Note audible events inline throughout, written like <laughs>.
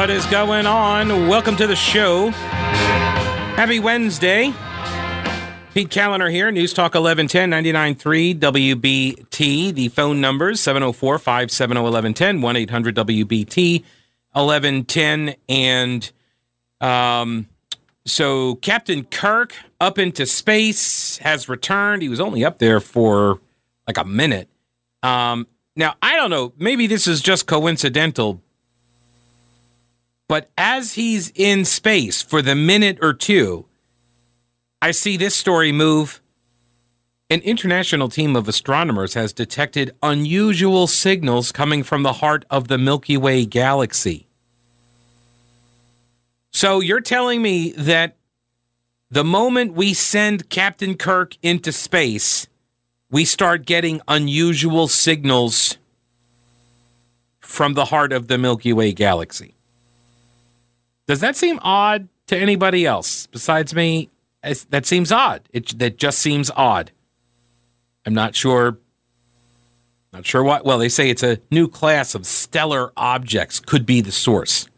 What is going on? Welcome to the show. Happy Wednesday. Pete Kaliner here, News Talk 1110 99.3 WBT. The phone numbers 704 570 1110 1 800 WBT 1110. And um, so Captain Kirk up into space has returned. He was only up there for like a minute. Um, now, I don't know, maybe this is just coincidental, but as he's in space for the minute or two, I see this story move. An international team of astronomers has detected unusual signals coming from the heart of the Milky Way galaxy. So you're telling me that the moment we send Captain Kirk into space, we start getting unusual signals from the heart of the Milky Way galaxy. Does that seem odd to anybody else besides me? That seems odd. It that just seems odd. I'm not sure. Not sure what. Well, they say it's a new class of stellar objects could be the source.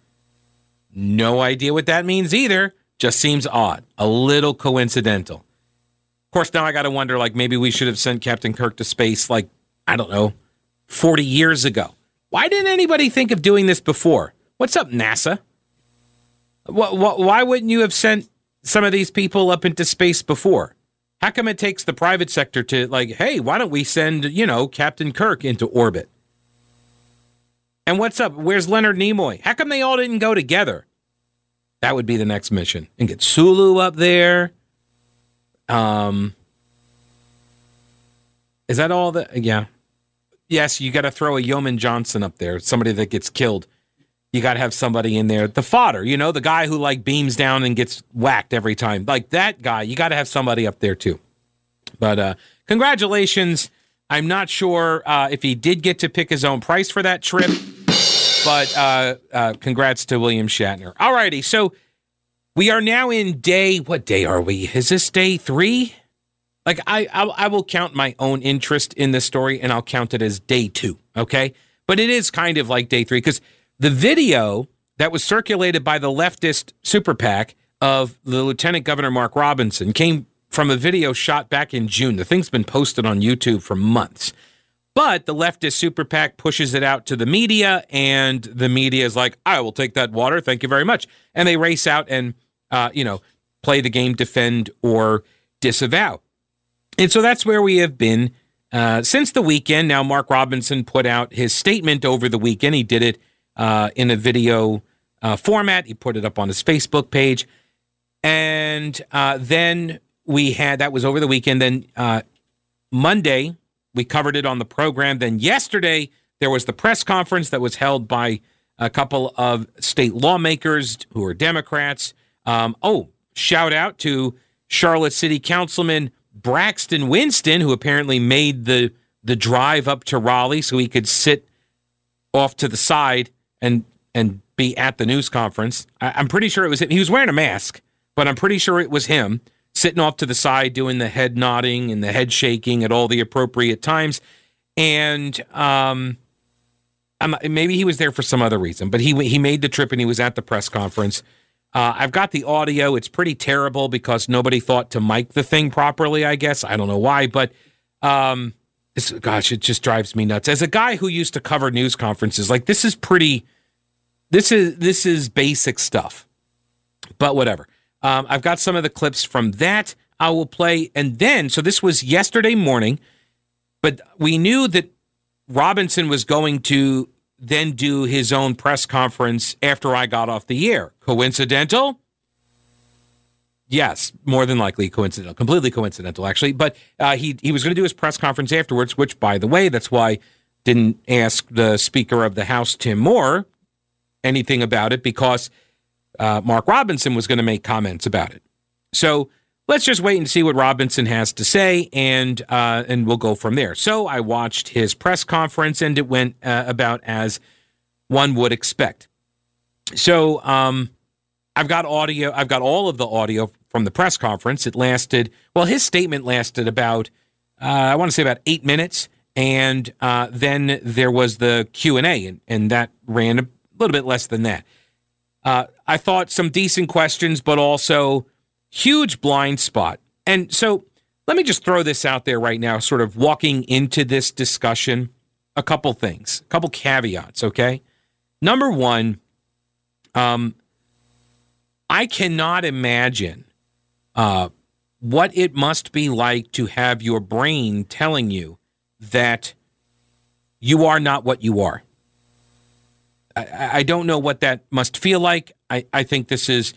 No idea what that means either. Just seems odd, a little coincidental. Of course, now I got to wonder like maybe we should have sent Captain Kirk to space like, I don't know, 40 years ago. Why didn't anybody think of doing this before? What's up, NASA? Why wouldn't you have sent some of these people up into space before? How come it takes the private sector to, like, hey, why don't we send, you know, Captain Kirk into orbit? And what's up? Where's Leonard Nimoy? How come they all didn't go together? That would be the next mission. And get Sulu up there. Um, is that all that? Yeah. Yes, you got to throw a Yeoman Johnson up there, somebody that gets killed. You got to have somebody in there. The fodder, you know, the guy who like beams down and gets whacked every time. Like that guy, you got to have somebody up there too. But uh, congratulations. I'm not sure uh, if he did get to pick his own price for that trip. But uh, uh, congrats to William Shatner. All righty. So we are now in day, what day are we? Is this day three? Like I, I, I will count my own interest in this story and I'll count it as day two. Okay. But it is kind of like day three because the video that was circulated by the leftist super PAC of the Lieutenant Governor Mark Robinson came from a video shot back in June. The thing's been posted on YouTube for months. But the leftist super PAC pushes it out to the media, and the media is like, I will take that water. Thank you very much. And they race out and, uh, you know, play the game, defend or disavow. And so that's where we have been uh, since the weekend. Now, Mark Robinson put out his statement over the weekend. He did it uh, in a video uh, format, he put it up on his Facebook page. And uh, then we had that was over the weekend. Then uh, Monday, we covered it on the program. Then yesterday, there was the press conference that was held by a couple of state lawmakers who are Democrats. Um, oh, shout out to Charlotte City Councilman Braxton Winston, who apparently made the the drive up to Raleigh so he could sit off to the side and and be at the news conference. I, am pretty sure it was him. He was wearing a mask, but I'm pretty sure it was him sitting off to the side doing the head nodding and the head shaking at all the appropriate times. And um, maybe he was there for some other reason, but he he made the trip and he was at the press conference. Uh, I've got the audio. It's pretty terrible because nobody thought to mic the thing properly. I guess I don't know why, but um, gosh, it just drives me nuts. As a guy who used to cover news conferences, like this is pretty. This is this is basic stuff, but whatever. Um, I've got some of the clips from that I will play. And then, so this was yesterday morning, but we knew that Robinson was going to then do his own press conference after I got off the air. Coincidental? Yes, more than likely coincidental, completely coincidental, actually. But uh, he he was going to do his press conference afterwards, which, by the way, that's why I didn't ask the Speaker of the House, Tim Moore, anything about it because uh, Mark Robinson was going to make comments about it. So let's just wait and see what Robinson has to say, and uh, and we'll go from there. So I watched his press conference, and it went uh, about as one would expect. So um, I've got audio. I've got all of the audio from the press conference. It lasted well. His statement lasted about uh, I want to say about eight minutes, and uh, then there was the Q and A, and that ran little bit less than that. Uh, I thought some decent questions, but also huge blind spot. And so let me just throw this out there right now, sort of walking into this discussion. A couple things, a couple caveats, okay? Number one, um, I cannot imagine uh, what it must be like to have your brain telling you that you are not what you are. I, I don't know what that must feel like. I, I think this is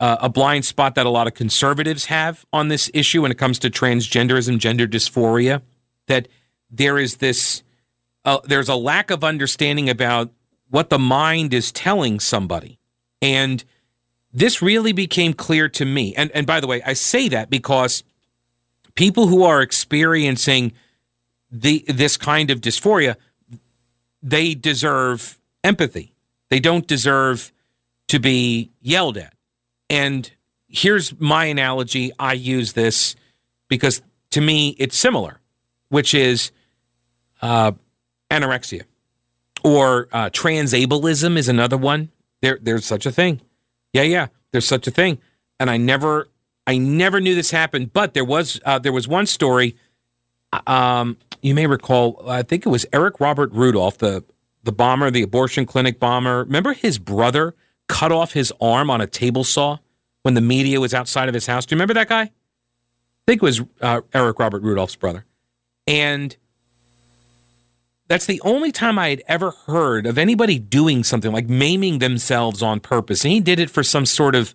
uh, a blind spot that a lot of conservatives have on this issue when it comes to transgenderism, gender dysphoria. That there is this, uh, there's a lack of understanding about what the mind is telling somebody, and this really became clear to me. And and by the way, I say that because people who are experiencing the this kind of dysphoria, they deserve empathy. They don't deserve to be yelled at. And here's my analogy. I use this because to me it's similar, which is uh, anorexia or uh, transableism is another one. There, there's such a thing. Yeah, yeah, there's such a thing. And I never, I never knew this happened. But there was, uh, there was one story. Um, you may recall. I think it was Eric Robert Rudolph, the the bomber, the abortion clinic bomber. Remember his brother cut off his arm on a table saw when the media was outside of his house. Do you remember that guy? I think it was uh, Eric Robert Rudolph's brother. And that's the only time I had ever heard of anybody doing something like maiming themselves on purpose. And he did it for some sort of,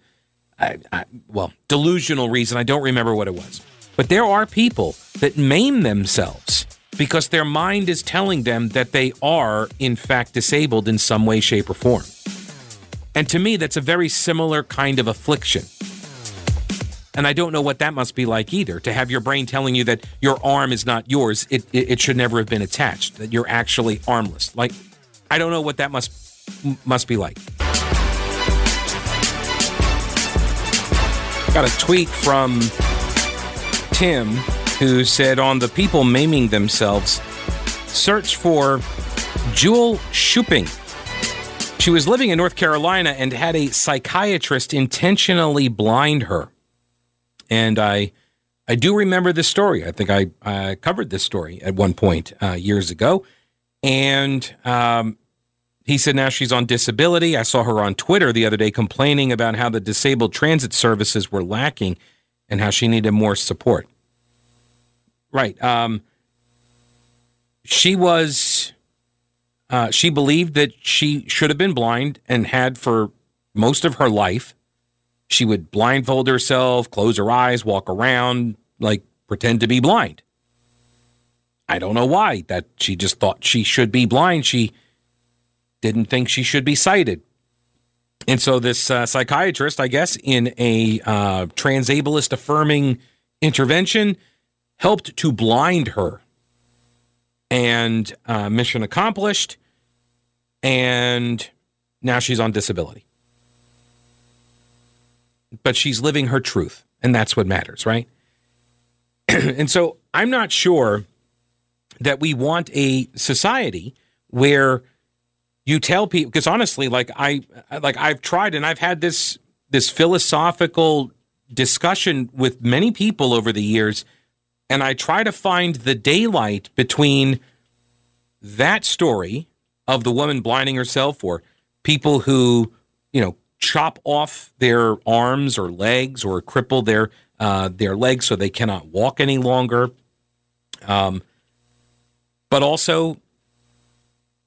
I, I, well, delusional reason. I don't remember what it was. But there are people that maim themselves because their mind is telling them that they are, in fact, disabled in some way, shape, or form. And to me, that's a very similar kind of affliction. And I don't know what that must be like either to have your brain telling you that your arm is not yours. It, it, it should never have been attached, that you're actually armless. Like, I don't know what that must, must be like. Got a tweet from Tim who said on the people maiming themselves, search for Jewel Shuping. She was living in North Carolina and had a psychiatrist intentionally blind her. And I, I do remember this story. I think I, covered this story at one point uh, years ago. And um, he said now she's on disability. I saw her on Twitter the other day complaining about how the disabled transit services were lacking and how she needed more support. Right. Um, she was. Uh, she believed that she should have been blind and had for most of her life. She would blindfold herself, close her eyes, walk around, like pretend to be blind. I don't know why. That she just thought she should be blind. She didn't think she should be sighted. And so this uh, psychiatrist, I guess, in a uh, transableist affirming intervention, helped to blind her. And uh, mission accomplished. And now she's on disability. But she's living her truth. And that's what matters, right? <clears throat> and so I'm not sure that we want a society where you tell people because honestly like i like i've tried and i've had this this philosophical discussion with many people over the years and I try to find the daylight between that story of the woman blinding herself or people who, you know, chop off their arms or legs or cripple their uh, their legs so they cannot walk any longer. Um, but also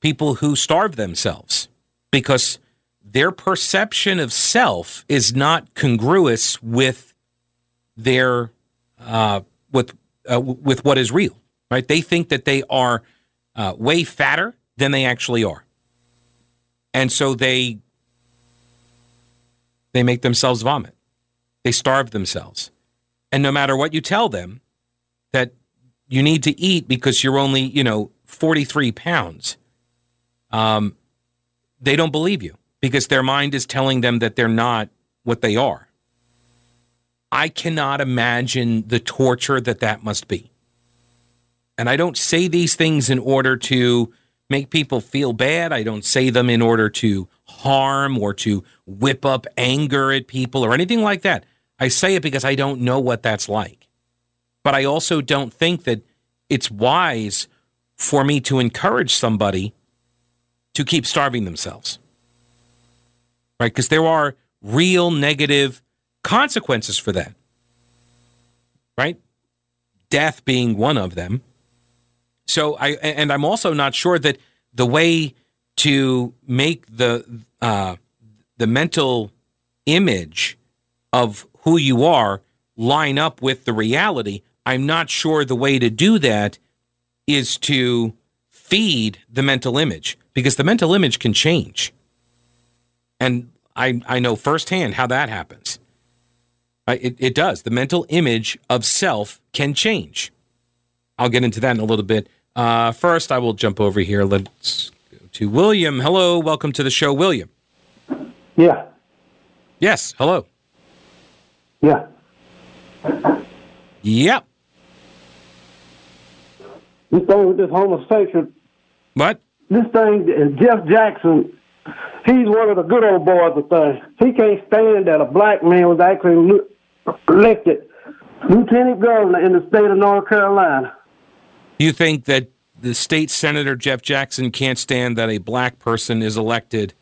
people who starve themselves because their perception of self is not congruous with their uh, with uh, with what is real, right? They think that they are uh, way fatter than they actually are, and so they they make themselves vomit. They starve themselves, and no matter what you tell them, that you need to eat because you're only you know 43 pounds, um, they don't believe you because their mind is telling them that they're not what they are. I cannot imagine the torture that that must be. And I don't say these things in order to make people feel bad. I don't say them in order to harm or to whip up anger at people or anything like that. I say it because I don't know what that's like. But I also don't think that it's wise for me to encourage somebody to keep starving themselves. Right? Because there are real negative consequences for that. Right? Death being one of them. So I and I'm also not sure that the way to make the uh, the mental image of who you are line up with the reality. I'm not sure the way to do that is to feed the mental image because the mental image can change. And I, I know firsthand how that happens. It, it does. The mental image of self can change. I'll get into that in a little bit. Uh, first, I will jump over here. Let's go to William. Hello. Welcome to the show, William. Yeah. Yes. Hello. Yeah. Yep. This thing with this homosexual, What? this thing, and Jeff Jackson, he's one of the good old boys of things. He can't stand that a black man was actually elected lieutenant governor in the state of North Carolina. You think that the state senator Jeff Jackson can't stand that a black person is elected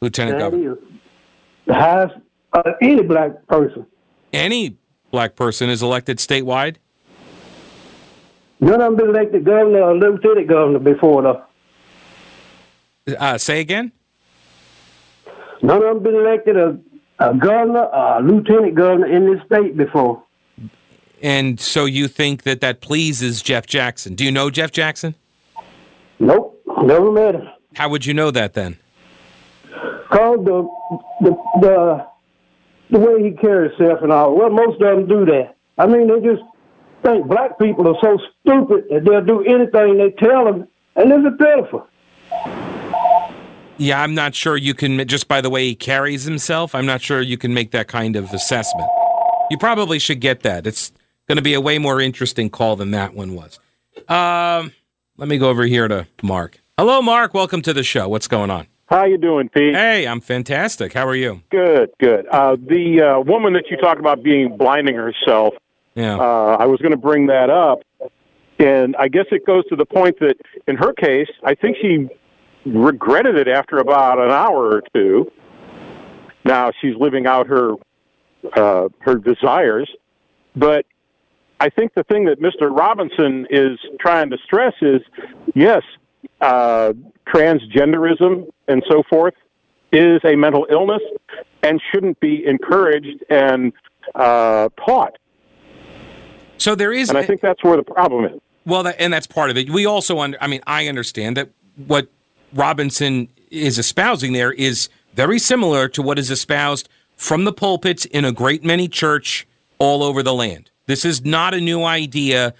lieutenant That governor? is the highest uh, any black person. Any black person is elected statewide? None of them been elected governor or lieutenant governor before, though. Uh, say again? None of them been elected a, a governor a lieutenant governor in this state before. And so you think that that pleases Jeff Jackson? Do you know Jeff Jackson? Nope, never met him. How would you know that then? Cause the the the the way he carries himself and all. Well, most of them do that. I mean, they just think black people are so stupid that they'll do anything they tell them, and this is pitiful. Yeah, I'm not sure you can, just by the way he carries himself, I'm not sure you can make that kind of assessment. You probably should get that. It's going to be a way more interesting call than that one was. Um, let me go over here to Mark. Hello, Mark. Welcome to the show. What's going on? How you doing, Pete? Hey, I'm fantastic. How are you? Good, good. Uh, the uh, woman that you talk about being blinding herself, Yeah. uh, I was going to bring that up, and I guess it goes to the point that in her case, I think she regretted it after about an hour or two. Now she's living out her uh, her desires, but I think the thing that Mr. Robinson is trying to stress is, yes, uh, transgenderism and so forth is a mental illness and shouldn't be encouraged and uh, taught. so there is, And I think that's where the problem is. well, that, and that's part of it. We also, under, I mean, I understand that what Robinson is espousing there is very similar to what is espoused from the pulpits in a great many church all over the land. This is not a new idea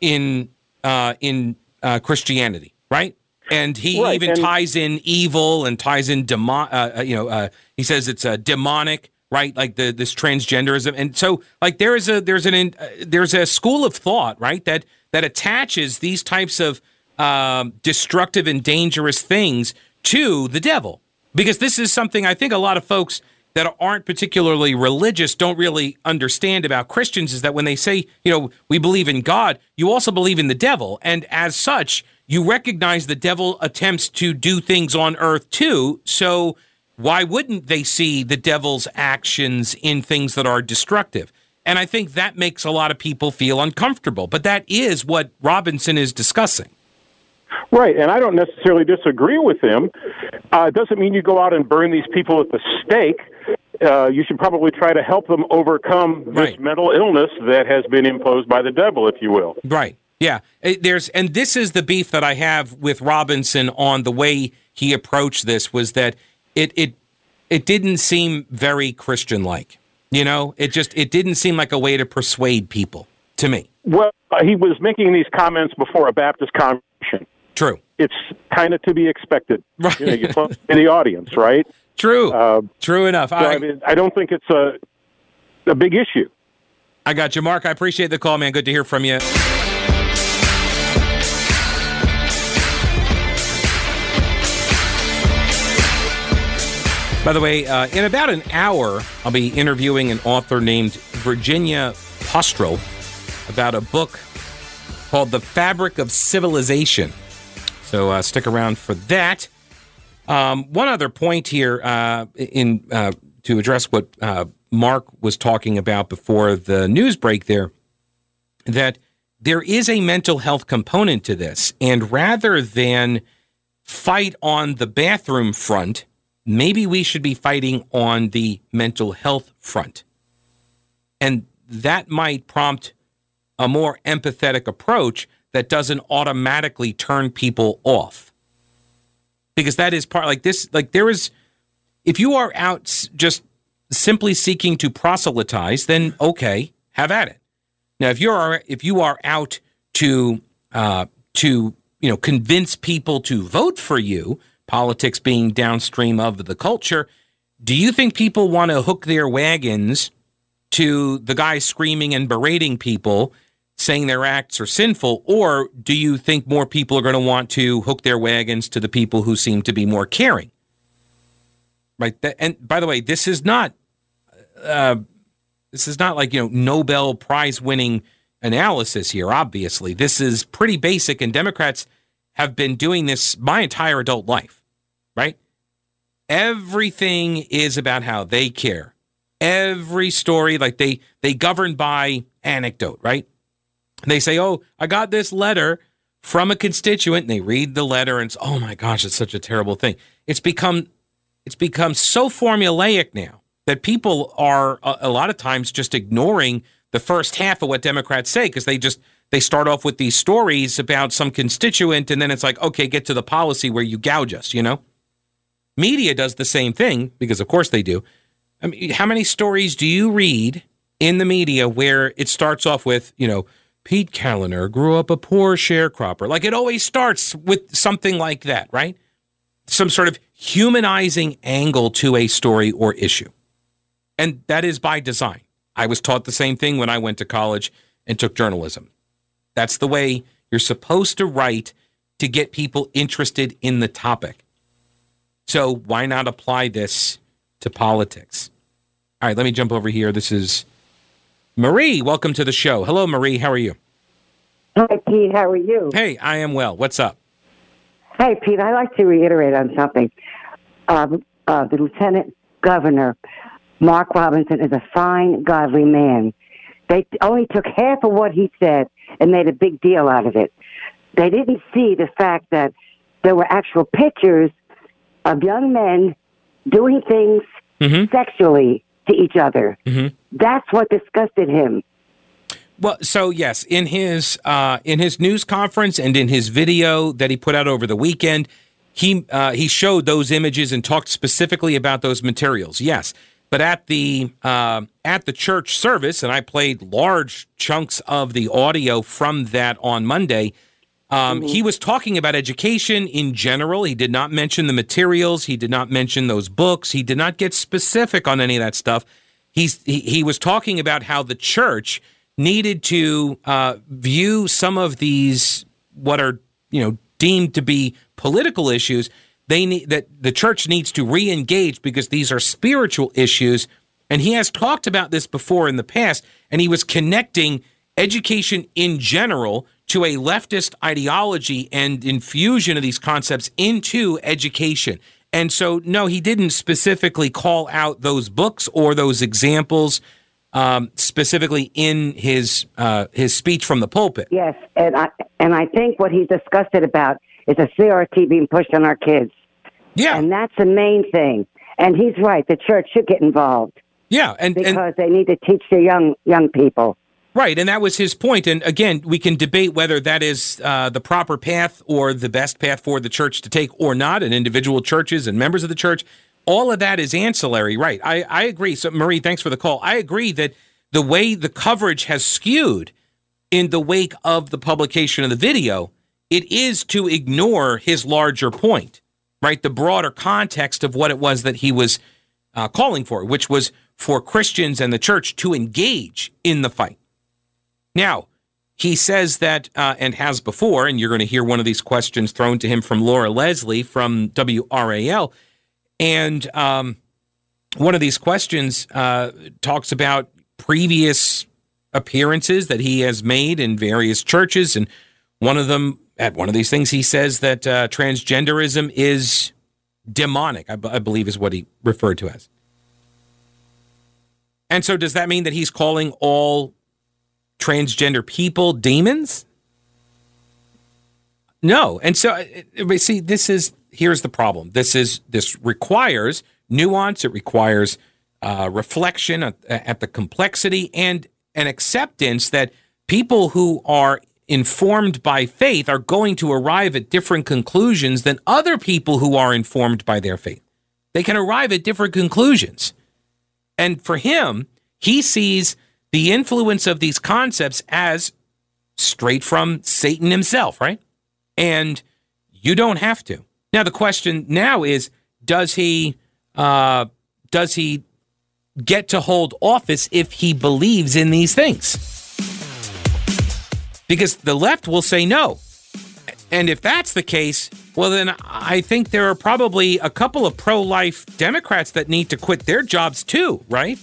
in uh, in uh, Christianity, right? And he Right, even and- ties in evil and ties in demon. Uh, uh, you know, uh, he says it's a demonic, right? Like the this transgenderism, and so like there is a there's an in, uh, there's a school of thought, right? That that attaches these types of um, destructive and dangerous things to the devil, because this is something I think a lot of folks that aren't particularly religious don't really understand about Christians is that when they say, you know, we believe in God, you also believe in the devil. And as such, you recognize the devil attempts to do things on earth too. So why wouldn't they see the devil's actions in things that are destructive? And I think that makes a lot of people feel uncomfortable. But that is what Robinson is discussing. Right, and I don't necessarily disagree with him. Uh, it doesn't mean you go out and burn these people at the stake. Uh, you should probably try to help them overcome this Right. mental illness that has been imposed by the devil, if you will. Right. Yeah. Uh, There's and this is the beef that I have with Robinson on the way he approached this was that it it it didn't seem very Christian like. You know, it just it didn't seem like a way to persuade people to me. Well, uh, he was making these comments before a Baptist convention. True. It's kind of to be expected. Right. You know, you in the audience, right? True. Uh, True enough. So, I, I, mean, I don't think it's a a big issue. I got you, Mark. I appreciate the call, man. Good to hear from you. By the way, uh, in about an hour, I'll be interviewing an author named Virginia Postrel about a book called The Fabric of Civilization. So uh, stick around for that. Um, one other point here uh, in uh, to address what uh, Mark was talking about before the news break there, that there is a mental health component to this. And rather than fight on the bathroom front, maybe we should be fighting on the mental health front. And that might prompt a more empathetic approach that doesn't automatically turn people off. Because that is part like this, like there is, if you are out just simply seeking to proselytize, then okay, have at it. Now, if you are if you are out to uh, to you know convince people to vote for you, politics being downstream of the culture, do you think people want to hook their wagons to the guy screaming and berating people, saying their acts are sinful, or do you think more people are going to want to hook their wagons to the people who seem to be more caring? Right. And by the way, this is not. Uh, this is not like you know Nobel Prize winning analysis here. Obviously, this is pretty basic, and Democrats have been doing this my entire adult life right? Everything is about how they care. Every story, like they they govern by anecdote, right? They say, "Oh, I got this letter from a constituent." And they read the letter, and it's, "Oh my gosh, it's such a terrible thing." It's become it's become so formulaic now that people are a, a lot of times just ignoring the first half of what Democrats say because they just they start off with these stories about some constituent, and then it's like, okay, get to the policy where you gouge us, you know. Media does the same thing because, of course, they do. I mean, how many stories do you read in the media where it starts off with, you know, Pete Kaliner grew up a poor sharecropper? Like it always starts with something like that, right? Some sort of humanizing angle to a story or issue. And that is by design. I was taught the same thing when I went to college and took journalism. That's the way you're supposed to write to get people interested in the topic. So why not apply this to politics? All right, let me jump over here. This is Marie. Welcome to the show. Hello, Marie. How are you? Hi, Pete. How are you? Hey, I am well. What's up? Hey, Pete. I'd like to reiterate on something. Um, uh, the Lieutenant Governor, Mark Robinson, is a fine, godly man. They only took half of what he said and made a big deal out of it. They didn't see the fact that there were actual pictures of young men doing things mm-hmm. sexually to each other. Mm-hmm. That's what disgusted him. Well, so yes, in his uh, in his news conference and in his video that he put out over the weekend, he uh, he showed those images and talked specifically about those materials. Yes, but at the uh, at the church service, and I played large chunks of the audio from that on Monday. Um, mm-hmm. He was talking about education in general. He did not mention the materials. He did not mention those books. He did not get specific on any of that stuff. He's he, he was talking about how the church needed to uh, view some of these what are you know deemed to be political issues. They need that the church needs to re-engage because these are spiritual issues. And he has talked about this before in the past, and he was connecting education in general to a leftist ideology and infusion of these concepts into education. And so, no, he didn't specifically call out those books or those examples um, specifically in his uh, his speech from the pulpit. Yes, and I and I think what he's disgusted about is a CRT being pushed on our kids. Yeah, and that's the main thing. And he's right; the church should get involved. Yeah, and because and, they need to teach the young young people. Right, and that was his point. And again, we can debate whether that is uh, the proper path or the best path for the church to take or not, and individual churches and members of the church. All of that is ancillary, right? I, I agree. So, Marie, thanks for the call. I agree that the way the coverage has skewed in the wake of the publication of the video, it is to ignore his larger point, right? The broader context of what it was that he was uh, calling for, which was for Christians and the church to engage in the fight now, he says that, uh, and has before, and you're going to hear one of these questions thrown to him from Laura Leslie from WRAL. And um, one of these questions uh, talks about previous appearances that he has made in various churches, and one of them at one of these things he says that uh, transgenderism is demonic. I, b- I believe is what he referred to as. And so, does that mean that he's calling all transgender people demons? No. And so, uh, see, this is here's the problem. This is this requires nuance. It requires uh, reflection at, at the complexity and an acceptance that people who are informed by faith are going to arrive at different conclusions than other people who are informed by their faith. They can arrive at different conclusions. And for him, he sees the influence of these concepts as straight from Satan himself, right? And you don't have to. Now the question now is, does he uh, does he get to hold office if he believes in these things? Because the left will say no. And if that's the case, well, then I think there are probably a couple of pro life Democrats that need to quit their jobs too, right?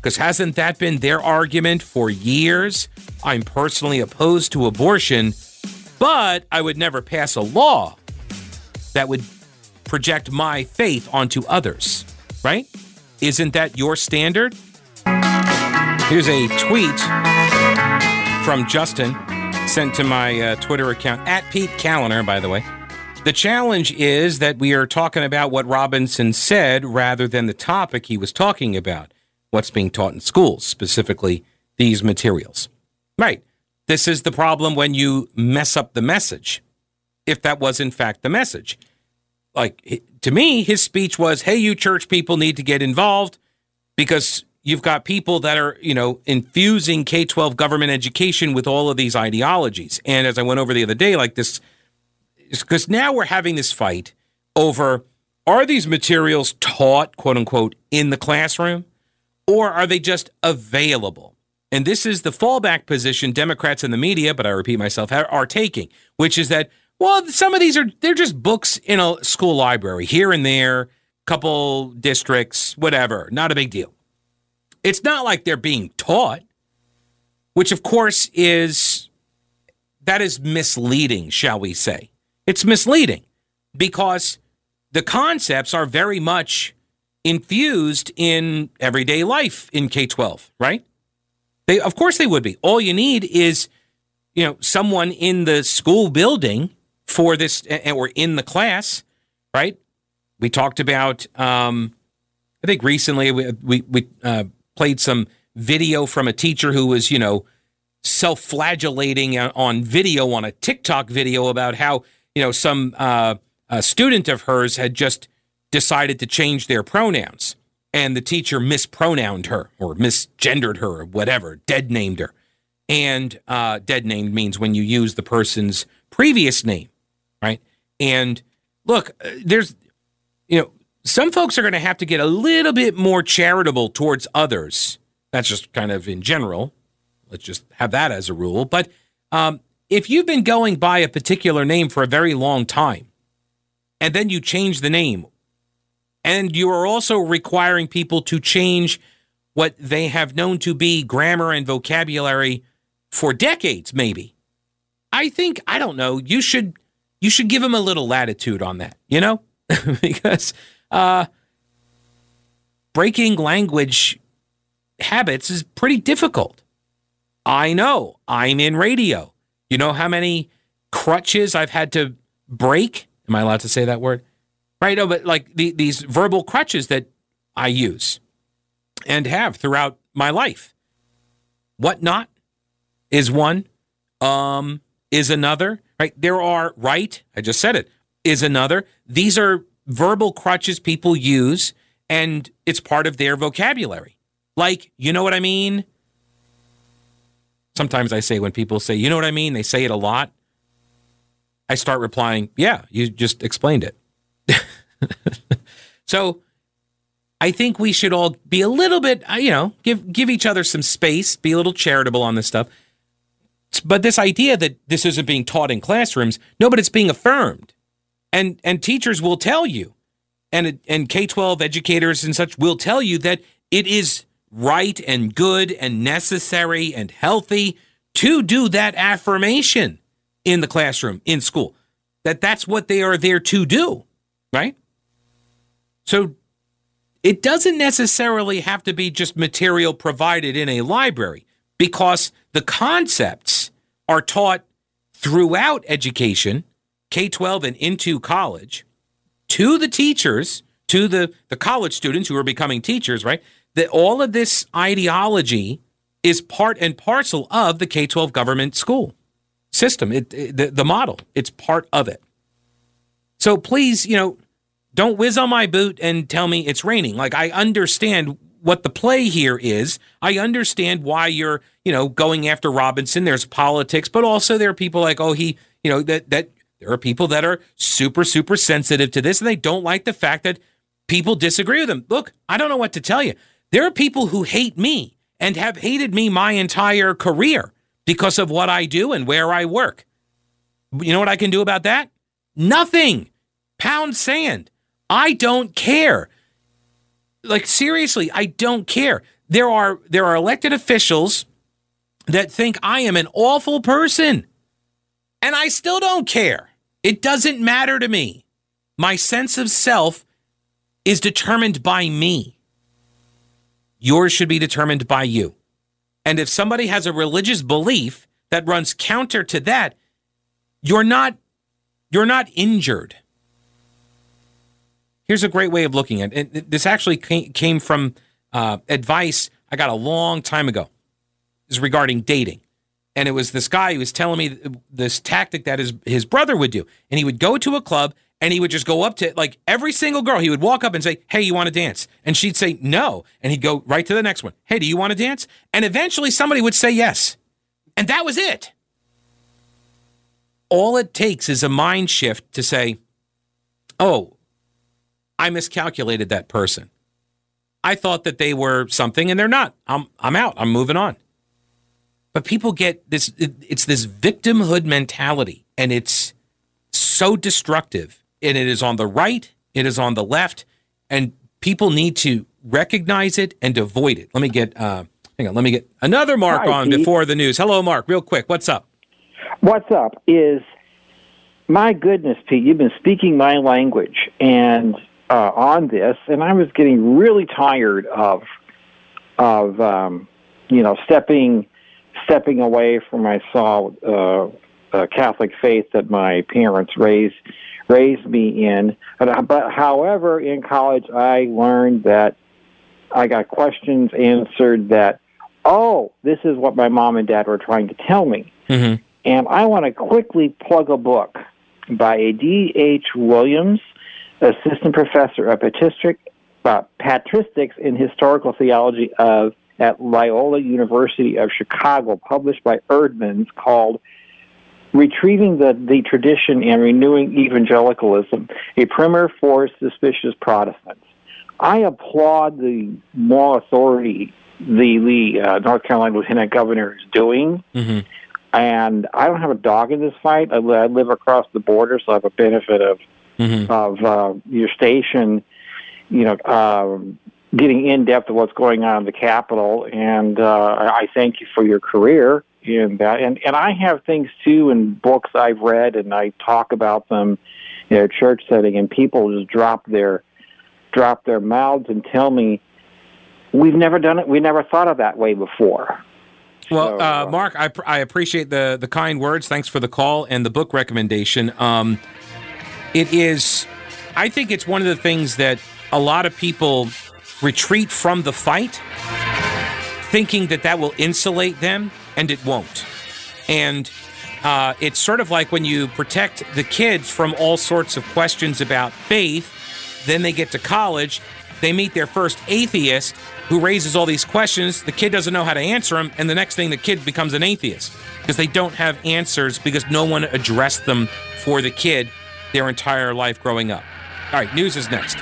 Because hasn't that been their argument for years? I'm personally opposed to abortion, but I would never pass a law that would project my faith onto others, right? Isn't that your standard? Here's a tweet from Justin sent to my uh, Twitter account at Pete Kaliner, by the way. The challenge is that we are talking about what Robinson said rather than the topic he was talking about what's being taught in schools, specifically these materials. Right. This is the problem when you mess up the message, if that was in fact the message. Like, to me, his speech was, hey, you church people need to get involved because you've got people that are, you know, infusing K 12 government education with all of these ideologies. And as I went over the other day, like this, because now we're having this fight over are these materials taught, quote unquote, in the classroom? Or are they just available? And this is the fallback position Democrats and the media, but I repeat myself, are taking, which is that, well, some of these are, they're just books in a school library here and there, couple districts, whatever, not a big deal. It's not like they're being taught, which of course is, that is misleading, shall we say. It's misleading because the concepts are very much infused in everyday life in K 12, right? They, of course, they would be. All you need is, you know, someone in the school building for this, or in the class, right? We talked about, um, I think recently we, we, we uh, played some video from a teacher who was, you know, self flagellating on video on a TikTok video about how, you know, some uh, student of hers had just decided to change their pronouns and the teacher mispronouned her or misgendered her or whatever, dead named her. And uh, dead named means when you use the person's previous name, right? And look, uh, there's, you know, some folks are going to have to get a little bit more charitable towards others. That's just kind of in general. Let's just have that as a rule. But um, if you've been going by a particular name for a very long time, and then you change the name and you are also requiring people to change what they have known to be grammar and vocabulary for decades, maybe. I think, I don't know, you should you should give them a little latitude on that, you know? <laughs> because uh, breaking language habits is pretty difficult. I know. I'm in radio. You know how many crutches I've had to break? Am I allowed to say that word? Right? No, but like the, these verbal crutches that I use and have throughout my life. What not is one, um, is another, right? There are, right? I just said it, is another. These are verbal crutches people use, and it's part of their vocabulary. Like, you know what I mean? Sometimes I say when people say, you know what I mean, they say it a lot. I start replying, yeah, you just explained it. <laughs> so I think we should all be a little bit, uh, you know, give give each other some space, be a little charitable on this stuff. But this idea that this isn't being taught in classrooms, no, but it's being affirmed. And and teachers will tell you, and and K twelve educators and such will tell you that it is right and good and necessary and healthy to do that affirmation in the classroom in school. That that's what they are there to do, right? So it doesn't necessarily have to be just material provided in a library because the concepts are taught throughout education, K 12 and into college, to the teachers, to the, the college students who are becoming teachers, right? That all of this ideology is part and parcel of the K 12 government school system, it, it, the, the model. It's part of it. So please, you know, don't whiz on my boot and tell me it's raining. Like, I understand what the play here is. I understand why you're, you know, going after Robinson. There's politics, but also there are people like, oh, he, you know, that that there are people that are super, super sensitive to this, and they don't like the fact that people disagree with them. Look, I don't know what to tell you. There are people who hate me and have hated me my entire career because of what I do and where I work. You know what I can do about that? Nothing. Pound sand. I don't care. Like seriously, I don't care. There are there are elected officials that think I am an awful person. And I still don't care. It doesn't matter to me. My sense of self is determined by me. Yours should be determined by you. And if somebody has a religious belief that runs counter to that, you're not you're not injured. Here's a great way of looking at it. This actually came from uh, advice I got a long time ago. Is regarding dating, and it was this guy who was telling me this tactic that his his brother would do, and he would go to a club and he would just go up to like every single girl. He would walk up and say, "Hey, you want to dance?" And she'd say no, and he'd go right to the next one. "Hey, do you want to dance?" And eventually somebody would say yes, and that was it. All it takes is a mind shift to say, "Oh, I miscalculated that person. I thought that they were something, and they're not. I'm I'm out. I'm moving on." But people get this. It's this victimhood mentality, and it's so destructive and it is on the right, it is on the left, and people need to recognize it and avoid it. Let me get, uh, hang on, let me get another Mark Hi, on Pete. before the news. Hello, Mark, real quick. What's up? What's up is, my goodness, Pete, you've been speaking my language and uh, on this, and I was getting really tired of, of um, you know, stepping, stepping away from my solid uh, uh, Catholic faith that my parents raised raised me in. But, but however, in college, I learned that I got questions answered that, oh, this is what my mom and dad were trying to tell me. Mm-hmm. And I want to quickly plug a book by a D.H. Williams, assistant professor of uh, patristics in historical theology of at Loyola University of Chicago, published by Eerdmans, called retrieving the, the tradition and renewing evangelicalism, a primer for suspicious Protestants. I applaud the moral authority the, the uh, North Carolina Lieutenant Governor is doing. Mm-hmm. And I don't have a dog in this fight. I, I live across the border, so I have a benefit of mm-hmm. of uh, your station, you know, uh, getting in depth of what's going on in the Capitol. And uh, I thank you for your career in that. And and I have things too in books I've read, and I talk about them in a church setting, and people just drop their drop their mouths and tell me, "We've never done it. We never thought of that way before." Well, uh, Mark, I, I appreciate the the kind words. Thanks for the call and the book recommendation. Um, it is, I think it's one of the things that a lot of people retreat from the fight, thinking that that will insulate them and it won't. And uh, it's sort of like when you protect the kids from all sorts of questions about faith, then they get to college, they meet their first atheist who raises all these questions. The kid doesn't know how to answer them, and the next thing the kid becomes an atheist because they don't have answers because no one addressed them for the kid their entire life growing up. All right, news is next.